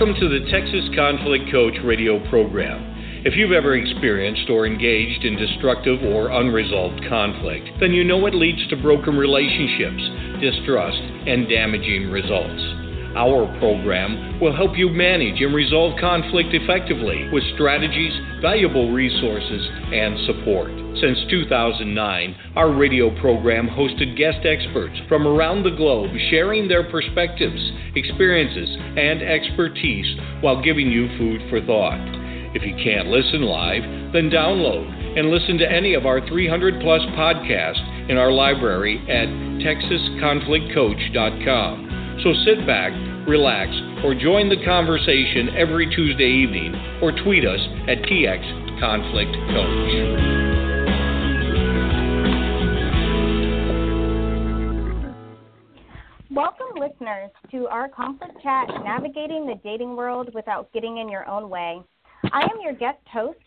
Welcome to the Texas Conflict Coach radio program. If you've ever experienced or engaged in destructive or unresolved conflict, then you know it leads to broken relationships, distrust, and damaging results. Our program will help you manage and resolve conflict effectively with strategies, valuable resources, and support. Since 2009, our radio program hosted guest experts from around the globe sharing their perspectives, experiences, and expertise while giving you food for thought. If you can't listen live, then download and listen to any of our 300 plus podcasts in our library at texasconflictcoach.com. So sit back, relax, or join the conversation every Tuesday evening or tweet us at TXConflictCoach. Welcome, listeners, to our conflict chat, Navigating the Dating World Without Getting in Your Own Way. I am your guest host,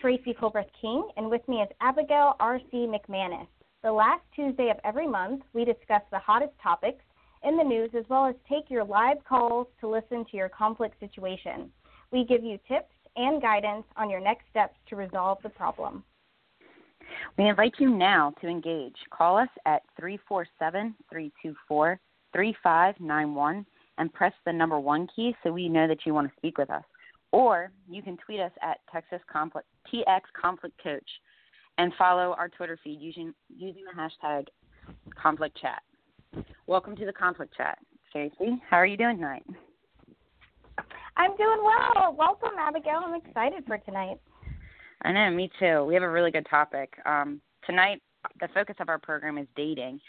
Tracy Culbreath King, and with me is Abigail R.C. McManus. The last Tuesday of every month, we discuss the hottest topics in the news as well as take your live calls to listen to your conflict situation. We give you tips and guidance on your next steps to resolve the problem. We invite you now to engage. Call us at 347 324 3591 and press the number one key so we know that you want to speak with us. Or you can tweet us at Texas Conflict, TX Conflict Coach and follow our Twitter feed using, using the hashtag Conflict Chat. Welcome to the Conflict Chat. Tracy, how are you doing tonight? I'm doing well. Welcome, Abigail. I'm excited for tonight. I know, me too. We have a really good topic. Um, tonight, the focus of our program is dating.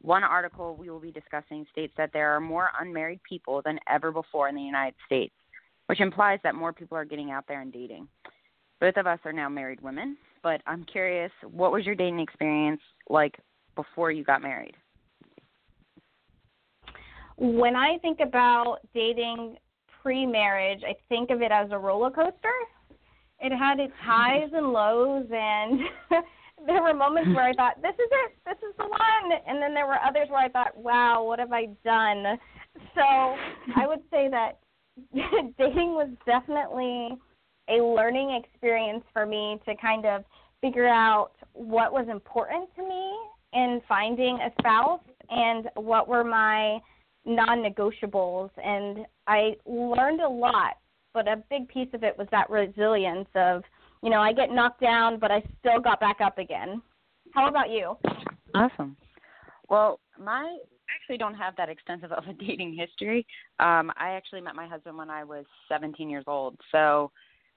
One article we will be discussing states that there are more unmarried people than ever before in the United States which implies that more people are getting out there and dating. Both of us are now married women, but I'm curious, what was your dating experience like before you got married? When I think about dating pre marriage, I think of it as a roller coaster. It had its highs and lows, and there were moments where I thought, this is it, this is the one. And then there were others where I thought, wow, what have I done? So I would say that dating was definitely a learning experience for me to kind of figure out what was important to me in finding a spouse and what were my non-negotiables and I learned a lot but a big piece of it was that resilience of you know I get knocked down but I still got back up again. How about you? Awesome. Well, my actually don't have that extensive of a dating history. Um, I actually met my husband when I was 17 years old. So,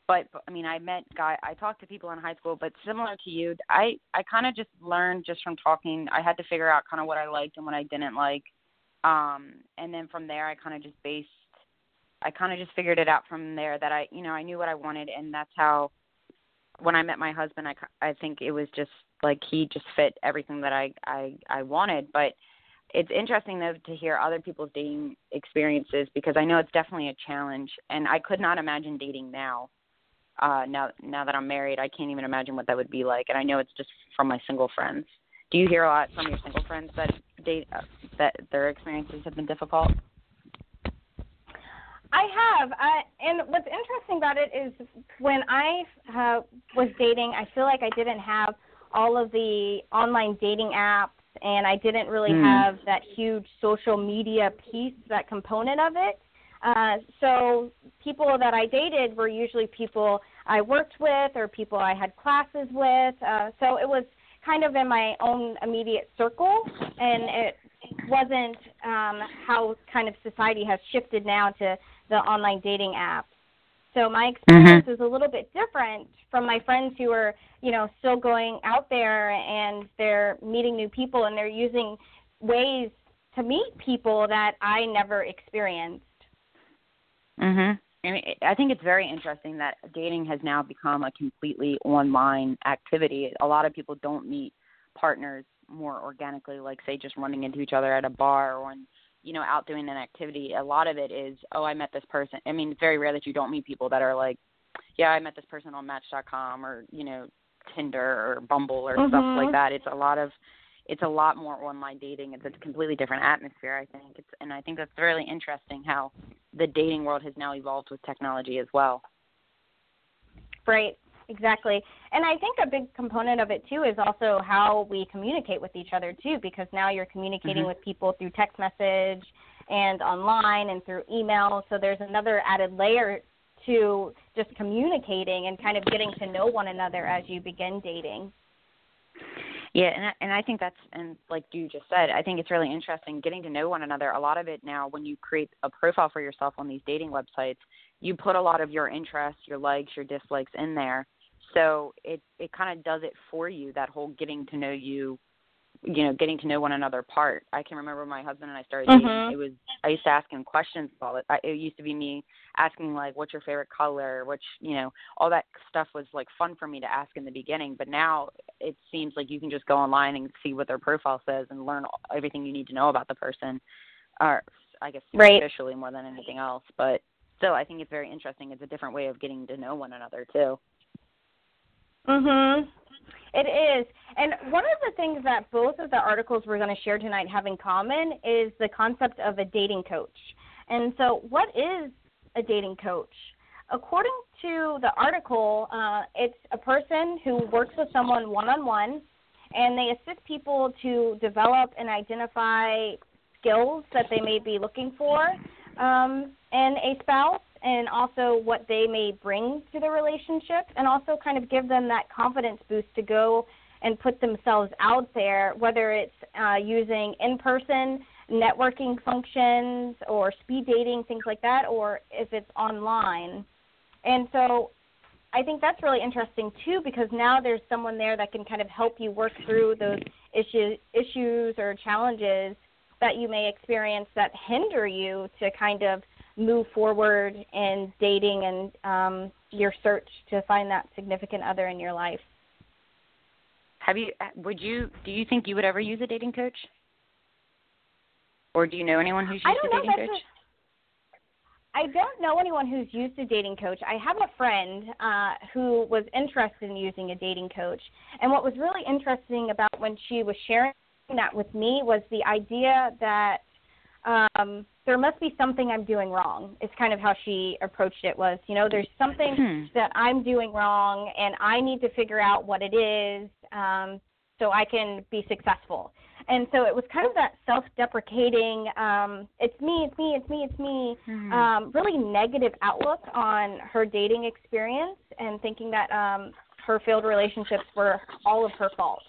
but I mean, I met guy. I talked to people in high school, but similar to you, I I kind of just learned just from talking. I had to figure out kind of what I liked and what I didn't like, um, and then from there, I kind of just based. I kind of just figured it out from there that I, you know, I knew what I wanted, and that's how. When I met my husband, I I think it was just like he just fit everything that I I I wanted, but it's interesting though to hear other people's dating experiences because I know it's definitely a challenge, and I could not imagine dating now. Uh, now, now that I'm married, I can't even imagine what that would be like, and I know it's just from my single friends. Do you hear a lot from your single friends that date uh, that their experiences have been difficult? I have, uh, and what's interesting about it is when I uh, was dating, I feel like I didn't have all of the online dating apps and I didn't really mm. have that huge social media piece, that component of it. Uh, so people that I dated were usually people I worked with or people I had classes with. Uh, so it was kind of in my own immediate circle, and it wasn't um, how kind of society has shifted now to the online dating apps. So my experience mm-hmm. is a little bit different from my friends who are, you know, still going out there and they're meeting new people and they're using ways to meet people that I never experienced. Mhm. I mean, I think it's very interesting that dating has now become a completely online activity. A lot of people don't meet partners more organically, like say just running into each other at a bar or in you know, out doing an activity, a lot of it is, oh, I met this person. I mean, it's very rare that you don't meet people that are like, yeah, I met this person on Match.com or you know, Tinder or Bumble or mm-hmm. stuff like that. It's a lot of, it's a lot more online dating. It's a completely different atmosphere, I think. It's and I think that's really interesting how the dating world has now evolved with technology as well. Right. Exactly. And I think a big component of it too is also how we communicate with each other too because now you're communicating mm-hmm. with people through text message and online and through email. So there's another added layer to just communicating and kind of getting to know one another as you begin dating. Yeah, and I, and I think that's and like you just said, I think it's really interesting getting to know one another. A lot of it now, when you create a profile for yourself on these dating websites, you put a lot of your interests, your likes, your dislikes in there. So it it kind of does it for you. That whole getting to know you you know getting to know one another part i can remember my husband and i started dating mm-hmm. it was i used to ask him questions about it I, it used to be me asking like what's your favorite color? Which you know all that stuff was like fun for me to ask in the beginning but now it seems like you can just go online and see what their profile says and learn everything you need to know about the person or i guess superficially right. more than anything else but still i think it's very interesting. It's a different way of getting to know one another too. Mhm it is. And one of the things that both of the articles we're going to share tonight have in common is the concept of a dating coach. And so, what is a dating coach? According to the article, uh, it's a person who works with someone one on one and they assist people to develop and identify skills that they may be looking for um, in a spouse and also what they may bring to the relationship and also kind of give them that confidence boost to go and put themselves out there, whether it's uh, using in person networking functions or speed dating, things like that, or if it's online. And so I think that's really interesting too because now there's someone there that can kind of help you work through those issues issues or challenges that you may experience that hinder you to kind of move forward in dating and um, your search to find that significant other in your life. Have you? Would you? Do you think you would ever use a dating coach? Or do you know anyone who's used a dating coach? I don't know anyone who's used a dating coach. I have a friend uh, who was interested in using a dating coach, and what was really interesting about when she was sharing that with me was the idea that um, there must be something I'm doing wrong. It's kind of how she approached it was, you know, there's something hmm. that I'm doing wrong and I need to figure out what it is um, so I can be successful. And so it was kind of that self-deprecating, um, it's me, it's me, it's me, it's me, hmm um, really negative outlook on her dating experience and thinking that um, her failed relationships were all of her fault.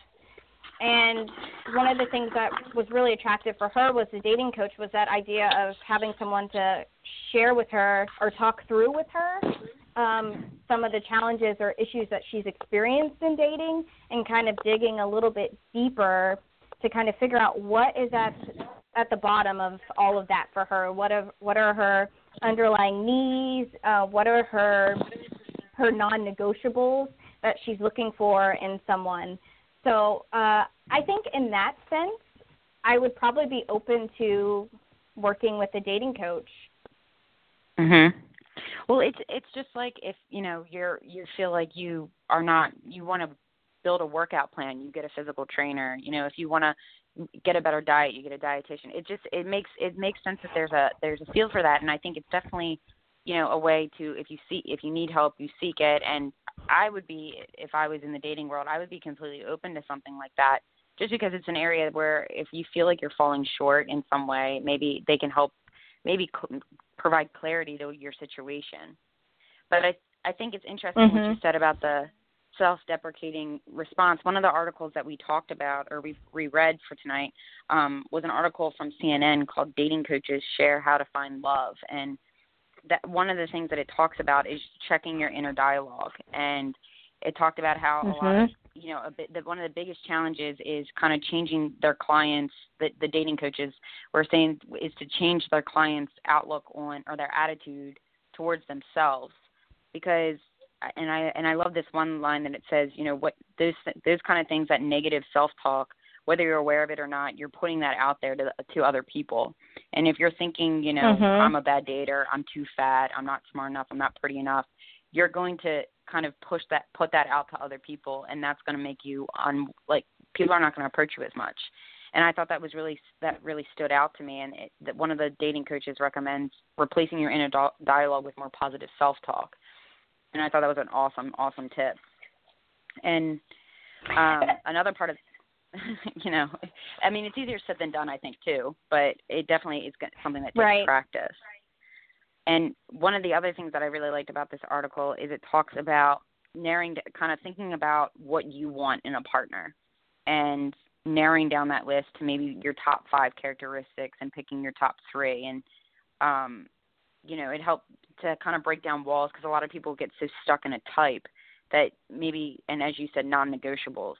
And one of the things that was really attractive for her was the dating coach was that idea of having someone to share with her or talk through with her um, some of the challenges or issues that she's experienced in dating and kind of digging a little bit deeper to kind of figure out what is at at the bottom of all of that for her. What are what are her underlying needs? Uh, what are her her non-negotiables that she's looking for in someone? So uh, I think in that sense, I would probably be open to working with a dating coach. Mhm. Well, it's it's just like if you know you're you feel like you are not you want to build a workout plan, you get a physical trainer. You know, if you want to get a better diet, you get a dietitian. It just it makes it makes sense that there's a there's a field for that, and I think it's definitely you know a way to if you see if you need help you seek it and i would be if i was in the dating world i would be completely open to something like that just because it's an area where if you feel like you're falling short in some way maybe they can help maybe cl- provide clarity to your situation but i i think it's interesting mm-hmm. what you said about the self-deprecating response. One of the articles that we talked about or we reread for tonight um, was an article from CNN called "Dating Coaches Share How to Find Love," and that one of the things that it talks about is checking your inner dialogue and it talked about how mm-hmm. a lot of mm-hmm. you know a bit that one of the biggest challenges is kind of changing their clients the the dating coaches were saying is to change their clients outlook on or their attitude towards themselves because and I and I love this one line that it says you know what those those kind of things that negative self talk whether you're aware of it or not, you're putting that out there to to other people. And if you're thinking, you know, mm-hmm. I'm a bad dater, I'm too fat, I'm not smart enough, I'm not pretty enough, you're going to kind of push that put that out to other people and that's going to make you on like people are not going to approach you as much and I thought that was really that really stood out to me. And it, that one of the dating coaches recommends replacing your inner dialogue with more positive self-talk, and I thought that was an awesome awesome tip. And um, another part of you know, I mean, it's easier said than done, I think too, but it definitely is something that takes right. practice. And one of the other things that I really liked about this article is it talks about narrowing, kind of thinking about what you want in a partner, and narrowing down that list to maybe your top five characteristics and picking your top three and um you know it helped to kind of break down walls because a lot of people get so stuck in a type that maybe and as you said non-negotiables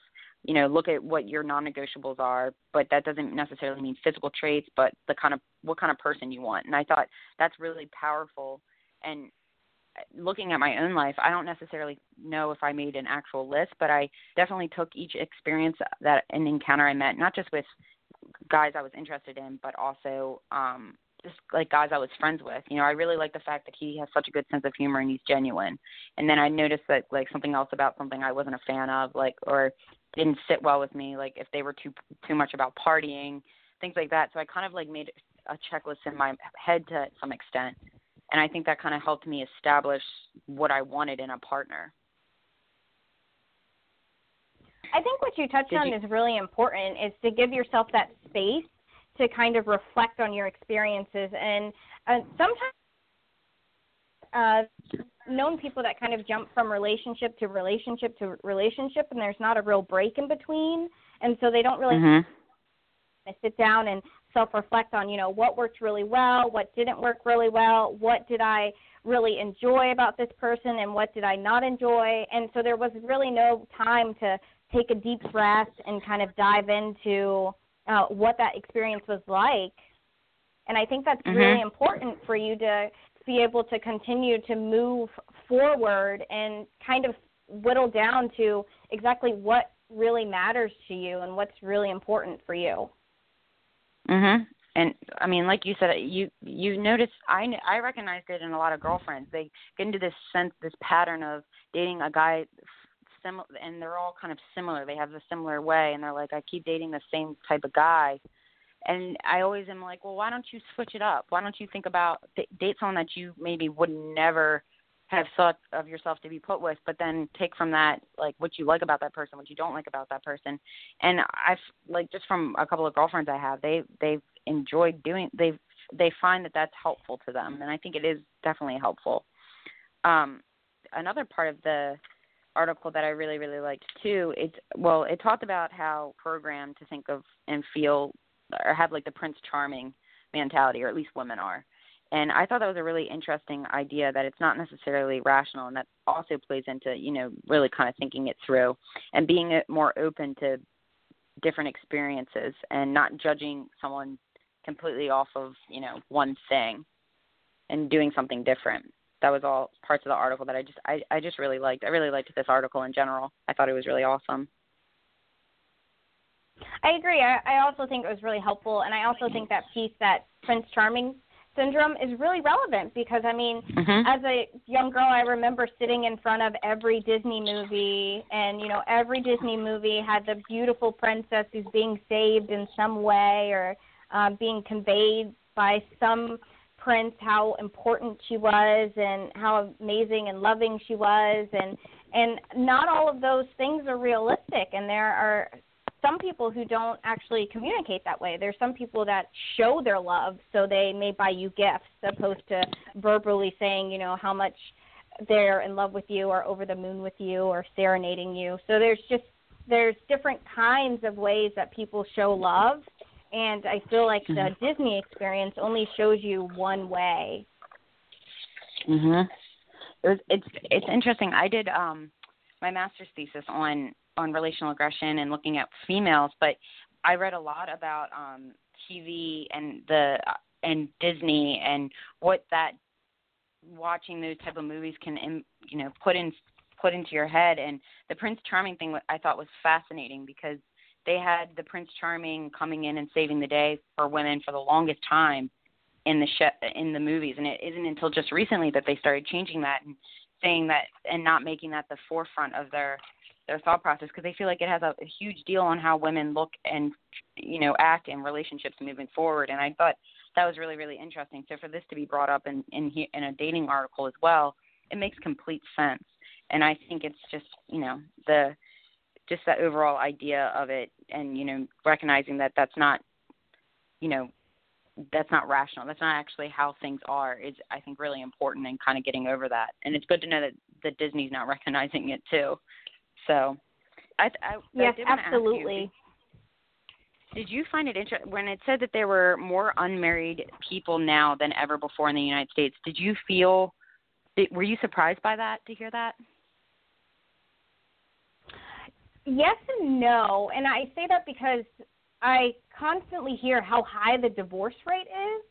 you know look at what your non-negotiables are but that doesn't necessarily mean physical traits but the kind of what kind of person you want. And i thought that's really powerful. And looking at my own life, I don't necessarily know if I made an actual list, but I definitely took each experience that an encounter I met, not just with guys I was interested in, but also um just like guys I was friends with. You know, I really like the fact that he has such a good sense of humor and he's genuine. And then I noticed that like something else about something I wasn't a fan of, like or didn't sit well with me, like if they were too too much about partying, things like that. So I kind of like made a checklist in my head to some extent and I think that kind of helped me establish what I wanted in a partner. I think what you touched Did on you... is really important is to give yourself that space to kind of reflect on your experiences and uh, sometimes uh, known people that kind of jump from relationship to relationship to relationship and there's not a real break in between and so they don't really mm-hmm. sit down and self reflect on, you know, what worked really well, what didn't work really well, what did I really enjoy about this person, and what did I not enjoy. And so there was really no time to take a deep breath and kind of dive into uh, what that experience was like. And I think that's mm-hmm. really important for you to be able to continue to move forward and kind of whittle down to exactly what really matters to you and what's really important for you. Mhm. And I mean, like you said, you you notice I I recognized it in a lot of girlfriends. They get into this sense, this pattern of dating a guy similar, and they're all kind of similar. They have a similar way, and they're like, I keep dating the same type of guy. And I always am like, well, why don't you switch it up? Why don't you think about date someone that you maybe would never have thought of yourself to be put with, but then take from that like what you like about that person, what you don't like about that person. And I've like just from a couple of girlfriends I have, they they've enjoyed doing they've they find that that's helpful to them, and I think it is definitely helpful. Um, another part of the article that I really really liked too, it well it talked about how programmed to think of and feel or have like the Prince Charming mentality, or at least women are and I thought that was a really interesting idea that it's not necessarily rational, and that also plays into you know really kind of thinking it through and being uh, more open to different experiences and not judging someone completely off of you know one thing and doing something different. That was all parts of the article that I just I, I just really liked. I really liked this article in general. I thought it was really awesome. I agree. I, I also think it was really helpful, and I also think that piece that Prince Charming syndrome is really relevant because I mean, mm-hmm. as a young girl, I remember sitting in front of every Disney movie, and you know, every Disney movie had the beautiful princess who's being saved in some way or uh, being conveyed by some prince how important she was and how amazing and loving she was and and not all of those things are realistic and there are some people who don't actually communicate that way. There's some people that show their love, so they may buy you gifts opposed to verbally saying, you know, how much they're in love with you or over the moon with you or serenading you. So there's just there's different kinds of ways that people show love, and I feel like the mm-hmm. Disney experience only shows you one way. Mhm. It was, it's it's interesting. I did um my master's thesis on on relational aggression and looking at females, but I read a lot about um TV and the and Disney and what that watching those type of movies can you know put in put into your head and the Prince Charming thing I thought was fascinating because they had the Prince Charming coming in and saving the day for women for the longest time in the sh- in the movies and it isn't until just recently that they started changing that and saying that and not making that the forefront of their their thought process because they feel like it has a, a huge deal on how women look and you know act in relationships moving forward. And I thought that was really really interesting. So for this to be brought up in in, in a dating article as well, it makes complete sense. And I think it's just you know the just that overall idea of it, and you know recognizing that that's not you know that's not rational. That's not actually how things are. Is I think really important and kind of getting over that. And it's good to know that that Disney's not recognizing it too. So, I, I yes, I absolutely. You, did you find it interesting when it said that there were more unmarried people now than ever before in the United States? Did you feel? Were you surprised by that to hear that? Yes and no, and I say that because I constantly hear how high the divorce rate is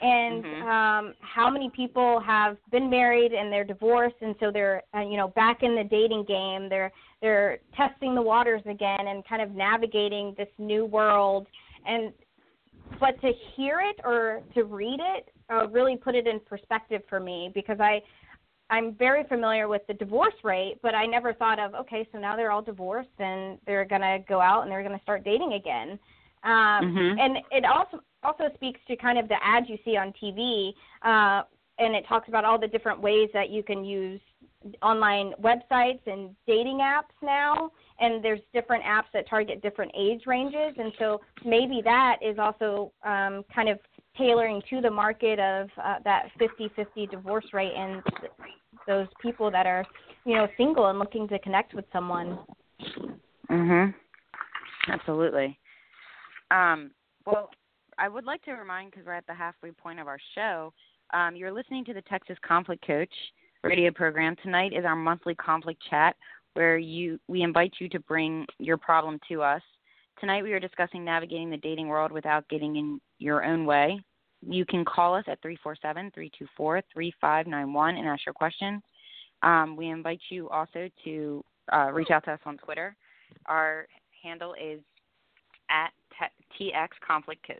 and mm-hmm. um how many people have been married and they're divorced. And so they're uh, you know back in the dating game. They're they're testing the waters again and kind of navigating this new world. And but to hear it or to read it uh, really put it in perspective for me because I I'm very familiar with the divorce rate, but I never thought of okay, so now they're all divorced and they're gonna go out and they're gonna start dating again. Um, mm-hmm. And it also also speaks to kind of the ads you see on TV, uh, and it talks about all the different ways that you can use online websites and dating apps now and there's different apps that target different age ranges and so maybe that is also um, kind of tailoring to the market of uh, that 50-50 divorce rate and those people that are you know single and looking to connect with someone. Mhm absolutely. Um, well i would like to remind because we're at the halfway point of our show um, you're listening to the texas conflict coach radio program. Tonight is our monthly conflict chat where you we invite you to bring your problem to us. Tonight we are discussing navigating the dating world without getting in your own way you can call us at 347-324-3591 and ask your questions. Um, we invite you also to uh, reach out to us on Twitter. Our handle is at TX Conflict Coach.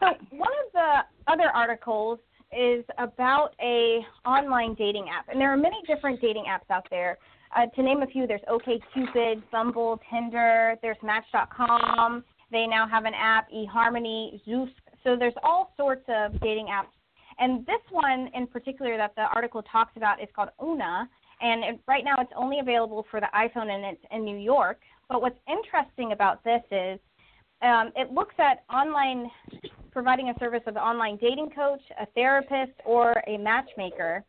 So one of the other articles is about a online dating app, and there are many different dating apps out there. Uh, to name a few, there's OkCupid, Bumble, Tinder, there's Match.com, they now have an app, eHarmony, Zoosk. So there's all sorts of dating apps. And this one in particular that the article talks about is called Una. And it, right now it's only available for the iPhone and it's in New York. But what's interesting about this is um, it looks at online providing a service of an online dating coach, a therapist, or a matchmaker.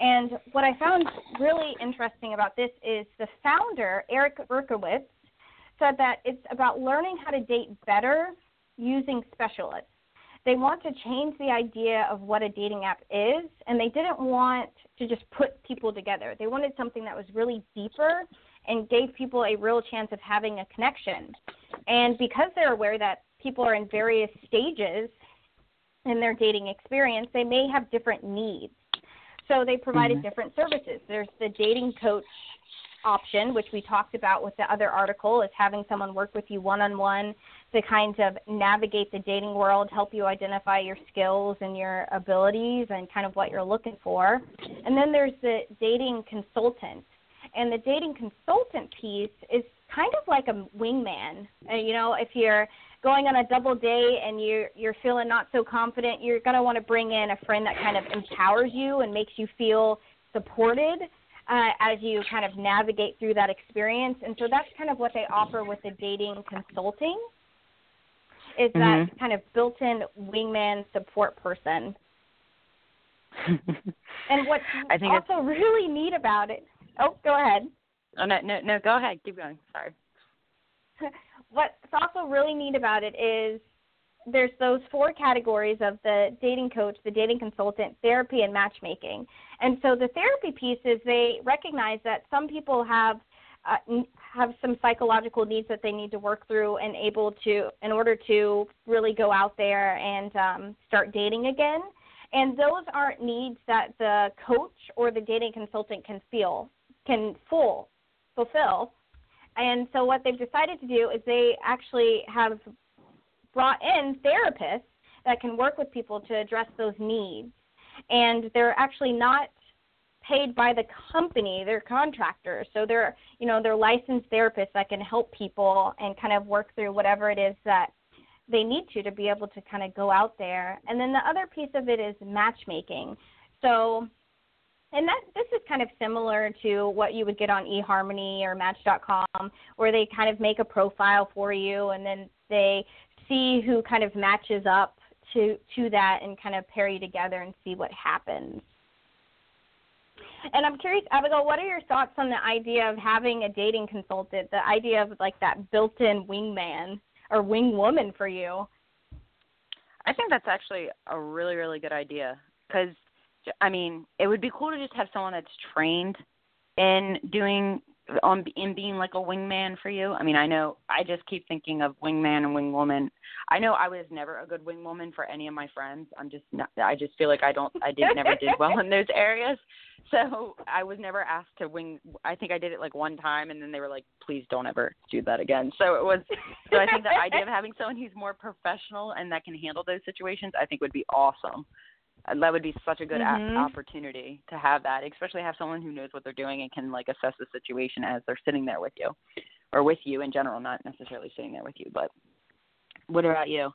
And what I found really interesting about this is the founder, Eric Berkowitz, said that it's about learning how to date better using specialists. They want to change the idea of what a dating app is, and they didn't want to just put people together. They wanted something that was really deeper and gave people a real chance of having a connection. And because they're aware that people are in various stages in their dating experience, they may have different needs. So they provided mm-hmm. different services. There's the dating coach option, which we talked about with the other article, is having someone work with you one on one to kind of navigate the dating world, help you identify your skills and your abilities and kind of what you're looking for. And then there's the dating consultant. And the dating consultant piece is kind of like a wingman. Uh, you know, if you're going on a double date and you're you're feeling not so confident, you're going to want to bring in a friend that kind of empowers you and makes you feel supported uh, as you kind of navigate through that experience. And so that's kind of what they offer with the dating consulting is that mm-hmm. kind of built-in wingman support person. and what's I think also really neat about it. Oh, go ahead. Oh no, no, no. Go ahead. Keep going. Sorry. what's also really neat about it is there's those four categories of the dating coach, the dating consultant, therapy, and matchmaking. And so the therapy piece is they recognize that some people have uh, have some psychological needs that they need to work through and able to in order to really go out there and um, start dating again. And those aren't needs that the coach or the dating consultant can feel can full fulfill. And so what they've decided to do is they actually have brought in therapists that can work with people to address those needs. And they're actually not paid by the company, they're contractors. So they're, you know, they're licensed therapists that can help people and kind of work through whatever it is that they need to to be able to kind of go out there. And then the other piece of it is matchmaking. So and that this is kind of similar to what you would get on eHarmony or Match.com, where they kind of make a profile for you, and then they see who kind of matches up to to that, and kind of pair you together and see what happens. And I'm curious, Abigail, what are your thoughts on the idea of having a dating consultant? The idea of like that built-in wingman or wing woman for you? I think that's actually a really, really good idea because, I mean, it would be cool to just have someone that's trained in doing on in being like a wingman for you. I mean, I know I just keep thinking of wingman and wingwoman. I know I was never a good wingwoman for any of my friends. I'm just not, I just feel like I don't I did never did well in those areas. So I was never asked to wing. I think I did it like one time, and then they were like, "Please don't ever do that again." So it was. So I think the idea of having someone who's more professional and that can handle those situations, I think would be awesome. That would be such a good mm-hmm. a- opportunity to have that, especially have someone who knows what they're doing and can like assess the situation as they're sitting there with you, or with you in general, not necessarily sitting there with you. But what about you?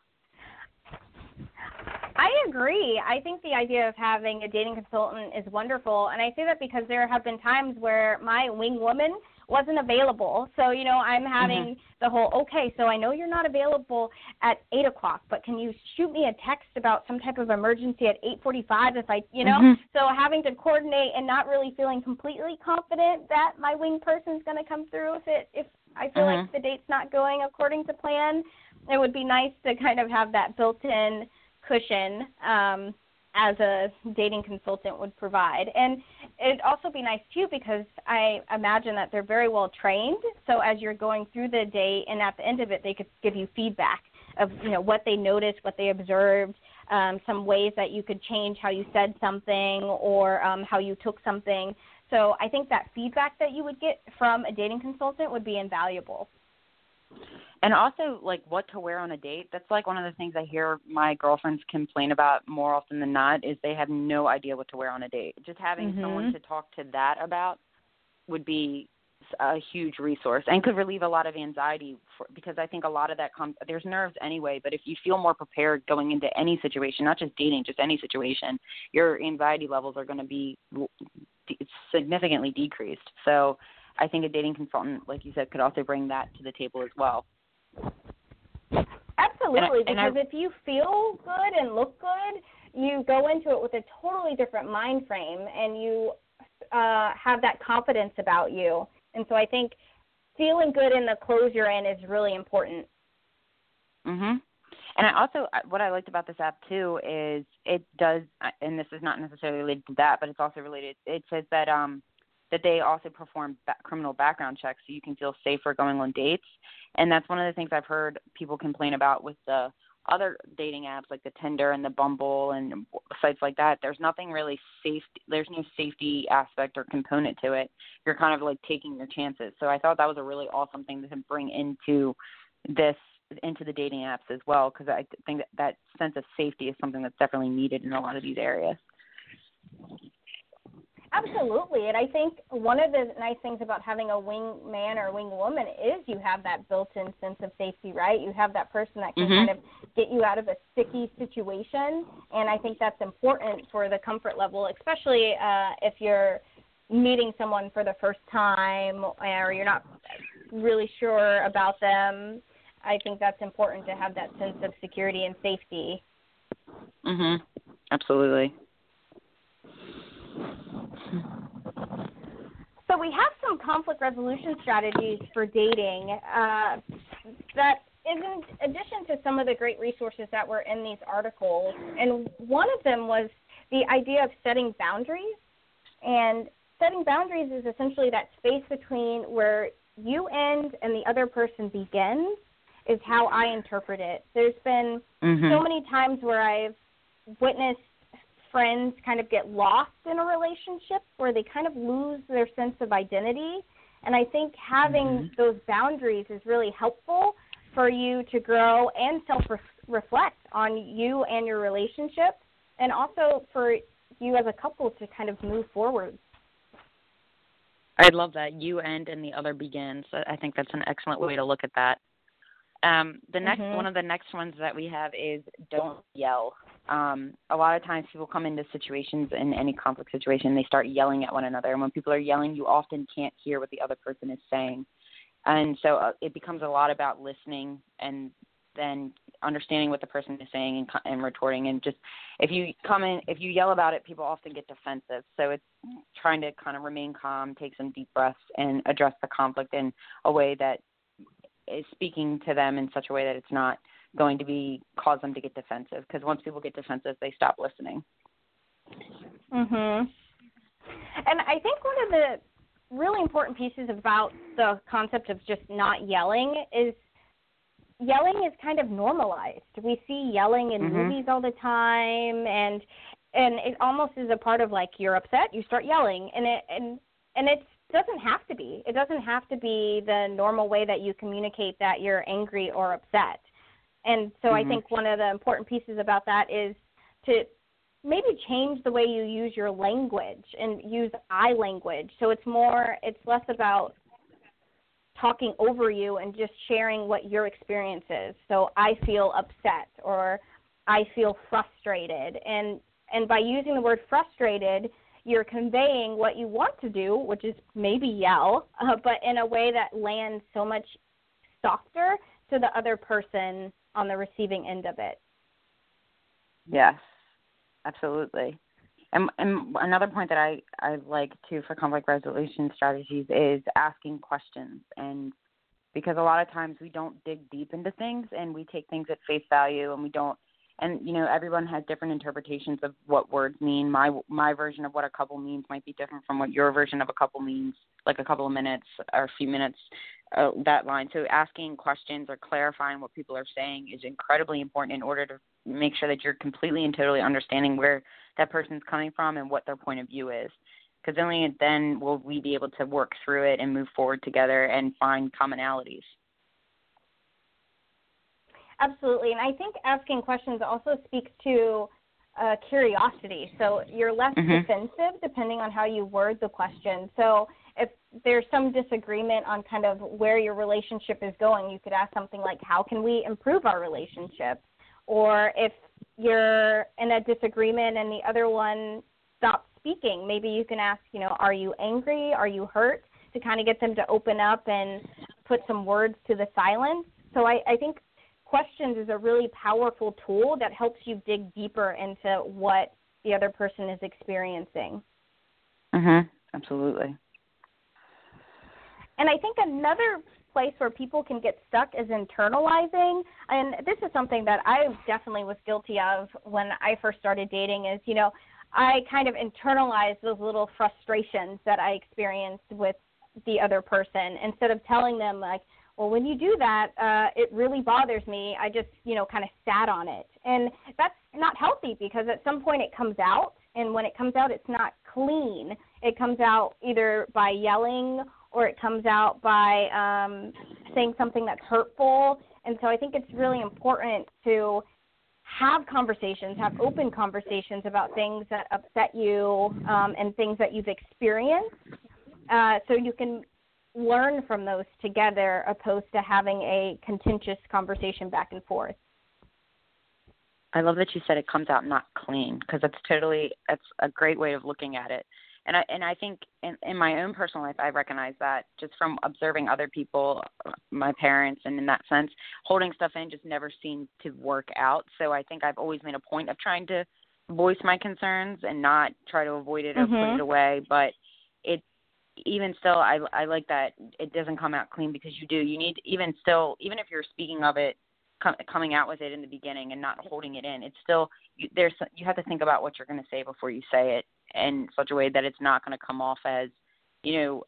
I agree. I think the idea of having a dating consultant is wonderful, and I say that because there have been times where my wing woman wasn't available. So you know, I'm having mm-hmm. the whole okay. So I know you're not available at eight o'clock, but can you shoot me a text about some type of emergency at eight forty-five if I, you know? Mm-hmm. So having to coordinate and not really feeling completely confident that my wing person's going to come through if it if I feel mm-hmm. like the date's not going according to plan. It would be nice to kind of have that built-in cushion um, as a dating consultant would provide. And it'd also be nice too because I imagine that they're very well trained. So as you're going through the date and at the end of it, they could give you feedback of you know what they noticed, what they observed, um, some ways that you could change how you said something or um, how you took something. So I think that feedback that you would get from a dating consultant would be invaluable and also like what to wear on a date. That's like one of the things i hear my girlfriends complain about more often than not is they have no idea what to wear on a date. Just having mm-hmm. someone to talk to that about would be a huge resource and could relieve a lot of anxiety for, because i think a lot of that comes there's nerves anyway but if you feel more prepared going into any situation not just dating just any situation your anxiety levels are going to be significantly decreased. So i think a dating consultant like you said could also bring that to the table as well Absolutely, and I, and because I, if you feel good and look good, you go into it with a totally different mind frame, and you uh, have that confidence about you. And so I think feeling good in the clothes you're in is really important. Mhm. And I also what I liked about this app too is it does, and this is not necessarily related to that, but it's also related. It says that um that they also perform ba- criminal background checks so you can feel safer going on dates. And that's one of the things I've heard people complain about with the other dating apps like the Tinder and the Bumble and sites like that. There's nothing really safe. There's no safety aspect or component to it. You're kind of like taking your chances. So I thought that was a really awesome thing to bring into this into the dating apps as well because I think that that sense of safety is something that's definitely needed in a lot of these areas. Absolutely, and I think one of the nice things about having a wing man or wing woman is you have that built-in sense of safety, right? You have that person that can mm-hmm. kind of get you out of a sticky situation, and I think that's important for the comfort level, especially uh, if you're meeting someone for the first time or you're not really sure about them. I think that's important to have that sense of security and safety. Mhm. Absolutely. So we have some conflict resolution strategies for dating uh, that is in addition to some of the great resources that were in these articles. And one of them was the idea of setting boundaries. And setting boundaries is essentially that space between where you end and the other person begins is how I interpret it. There's been mm-hmm. so many times where I've witnessed friends kind of get lost in a relationship where they kind of lose their sense of identity. And I think having mm-hmm. those boundaries is really helpful for you to grow and self reflect on you and your relationship, and also for you as a couple to kind of move forward. I love that. You end and the other begins. I think that's an excellent way to look at that. Um, the next mm-hmm. one of the next ones that we have is don't yell. Um, a lot of times people come into situations in any conflict situation, they start yelling at one another, and when people are yelling, you often can't hear what the other person is saying, and so uh, it becomes a lot about listening and then understanding what the person is saying and, and retorting. And just if you come in, if you yell about it, people often get defensive. So it's trying to kind of remain calm, take some deep breaths, and address the conflict in a way that is speaking to them in such a way that it's not going to be cause them to get defensive. Because once people get defensive, they stop listening. Mhm. And I think one of the really important pieces about the concept of just not yelling is yelling is kind of normalized. We see yelling in mm-hmm. movies all the time and and it almost is a part of like you're upset, you start yelling and it and and it doesn't have to be. It doesn't have to be the normal way that you communicate that you're angry or upset. And so mm-hmm. I think one of the important pieces about that is to maybe change the way you use your language and use I language. So it's more it's less about talking over you and just sharing what your experience is. So I feel upset or I feel frustrated and and by using the word frustrated, you're conveying what you want to do, which is maybe yell, uh, but in a way that lands so much softer to the other person on the receiving end of it. Yes, absolutely. And, and another point that I, I like too for conflict resolution strategies is asking questions. And because a lot of times we don't dig deep into things and we take things at face value and we don't and you know everyone has different interpretations of what words mean. My my version of what a couple means might be different from what your version of a couple means like a couple of minutes or a few minutes uh, that line. So asking questions or clarifying what people are saying is incredibly important in order to make sure that you're completely and totally understanding where that person's coming from and what their point of view is. Because only then will we be able to work through it and move forward together and find commonalities Absolutely. And I think asking questions also speaks to uh, curiosity. So you're less mm-hmm. defensive depending on how you word the question. So if there's some disagreement on kind of where your relationship is going, you could ask something like, How can we improve our relationship? Or if you're in a disagreement and the other one stops speaking, maybe you can ask, you know, Are you angry? Are you hurt? To kind of get them to open up and put some words to the silence. So I, I think questions is a really powerful tool that helps you dig deeper into what the other person is experiencing. Mhm. Absolutely. And I think another place where people can get stuck is internalizing. And this is something that I definitely was guilty of when I first started dating is, you know, I kind of internalized those little frustrations that I experienced with the other person instead of telling them like, well, when you do that, uh, it really bothers me. I just, you know, kind of sat on it. And that's not healthy because at some point it comes out. And when it comes out, it's not clean. It comes out either by yelling or it comes out by um, saying something that's hurtful. And so I think it's really important to have conversations, have open conversations about things that upset you um, and things that you've experienced, uh, so you can learn from those together opposed to having a contentious conversation back and forth. I love that you said it comes out not clean because that's totally that's a great way of looking at it. And I and I think in, in my own personal life I recognize that just from observing other people, my parents, and in that sense, holding stuff in just never seemed to work out. So I think I've always made a point of trying to voice my concerns and not try to avoid it or mm-hmm. put it away. But it even still I I like that it doesn't come out clean because you do. You need even still even if you're speaking of it com- coming out with it in the beginning and not holding it in it's still you, there's you have to think about what you're going to say before you say it in such a way that it's not going to come off as you know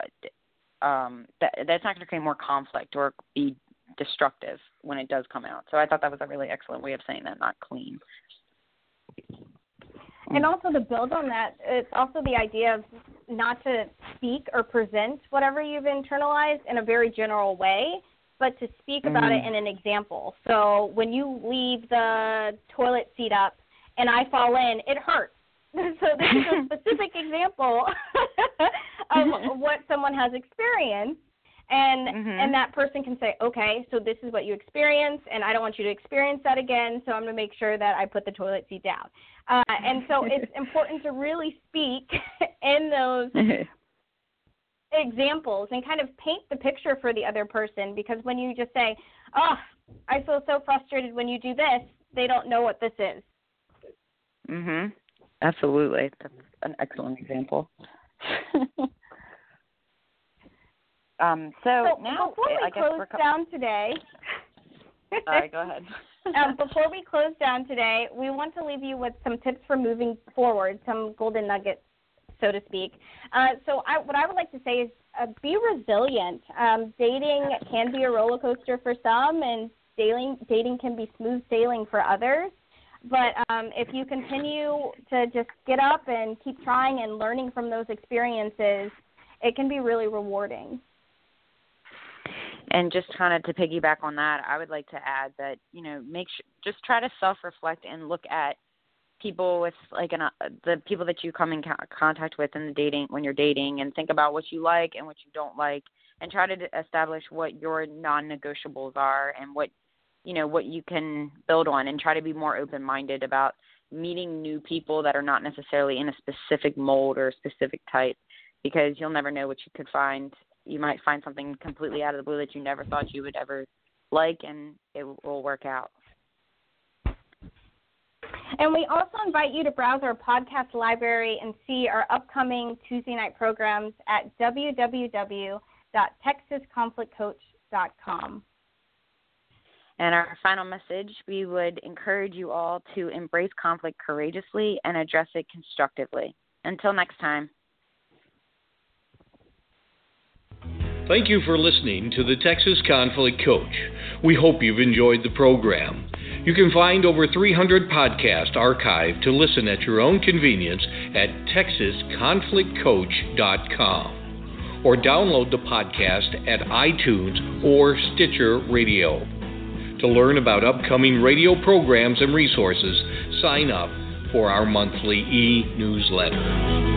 um that that's not going to create more conflict or be destructive when it does come out. So i thought that was a really excellent way of saying that not clean. And also to build on that, it's also the idea of not to speak or present whatever you've internalized in a very general way, but to speak mm-hmm. about it in an example. So when you leave the toilet seat up and I fall in, it hurts. so this is a specific example of what someone has experienced and Mhm. and that person can say okay so this is what you experienced and i don't want you to experience that again so i'm going to make sure that i put the toilet seat down uh, and so it's important to really speak in those examples and kind of paint the picture for the other person because when you just say oh i feel so frustrated when you do this they don't know what this is mhm. Absolutely. That's an excellent example. Um so, so now before we I guess close co- down today All right, go ahead. um, before we close down today, we want to leave you with some tips for moving forward, some golden nuggets, so to speak. Uh, so, I, what I would like to say is uh, be resilient. Um, dating can be a roller coaster for some, and dating dating can be smooth sailing for others. But um, if you continue to just get up and keep trying and learning from those experiences, it can be really rewarding. And just kind of to piggyback on that, I would like to add that you know make sure just try to self reflect and look at people with like an uh, the people that you come in co- contact with in the dating when you're dating and think about what you like and what you don't like and try to establish what your non-negotiables are and what you know what you can build on and try to be more open minded about meeting new people that are not necessarily in a specific mold or a specific type because you'll never know what you could find you might find something completely out of the blue that you never thought you would ever like and it will work out And we also invite you to browse our podcast library and see our upcoming Tuesday night programs at www.texasconflictcoach.com. And our final message we would encourage you all to embrace conflict courageously and address it constructively. Until next time. Thank you for listening to the Texas Conflict Coach. We hope you've enjoyed the program. You can find over 300 podcasts archived to listen at your own convenience at texasconflictcoach.com or download the podcast at iTunes or Stitcher Radio. To learn about upcoming radio programs and resources, sign up for our monthly e newsletter.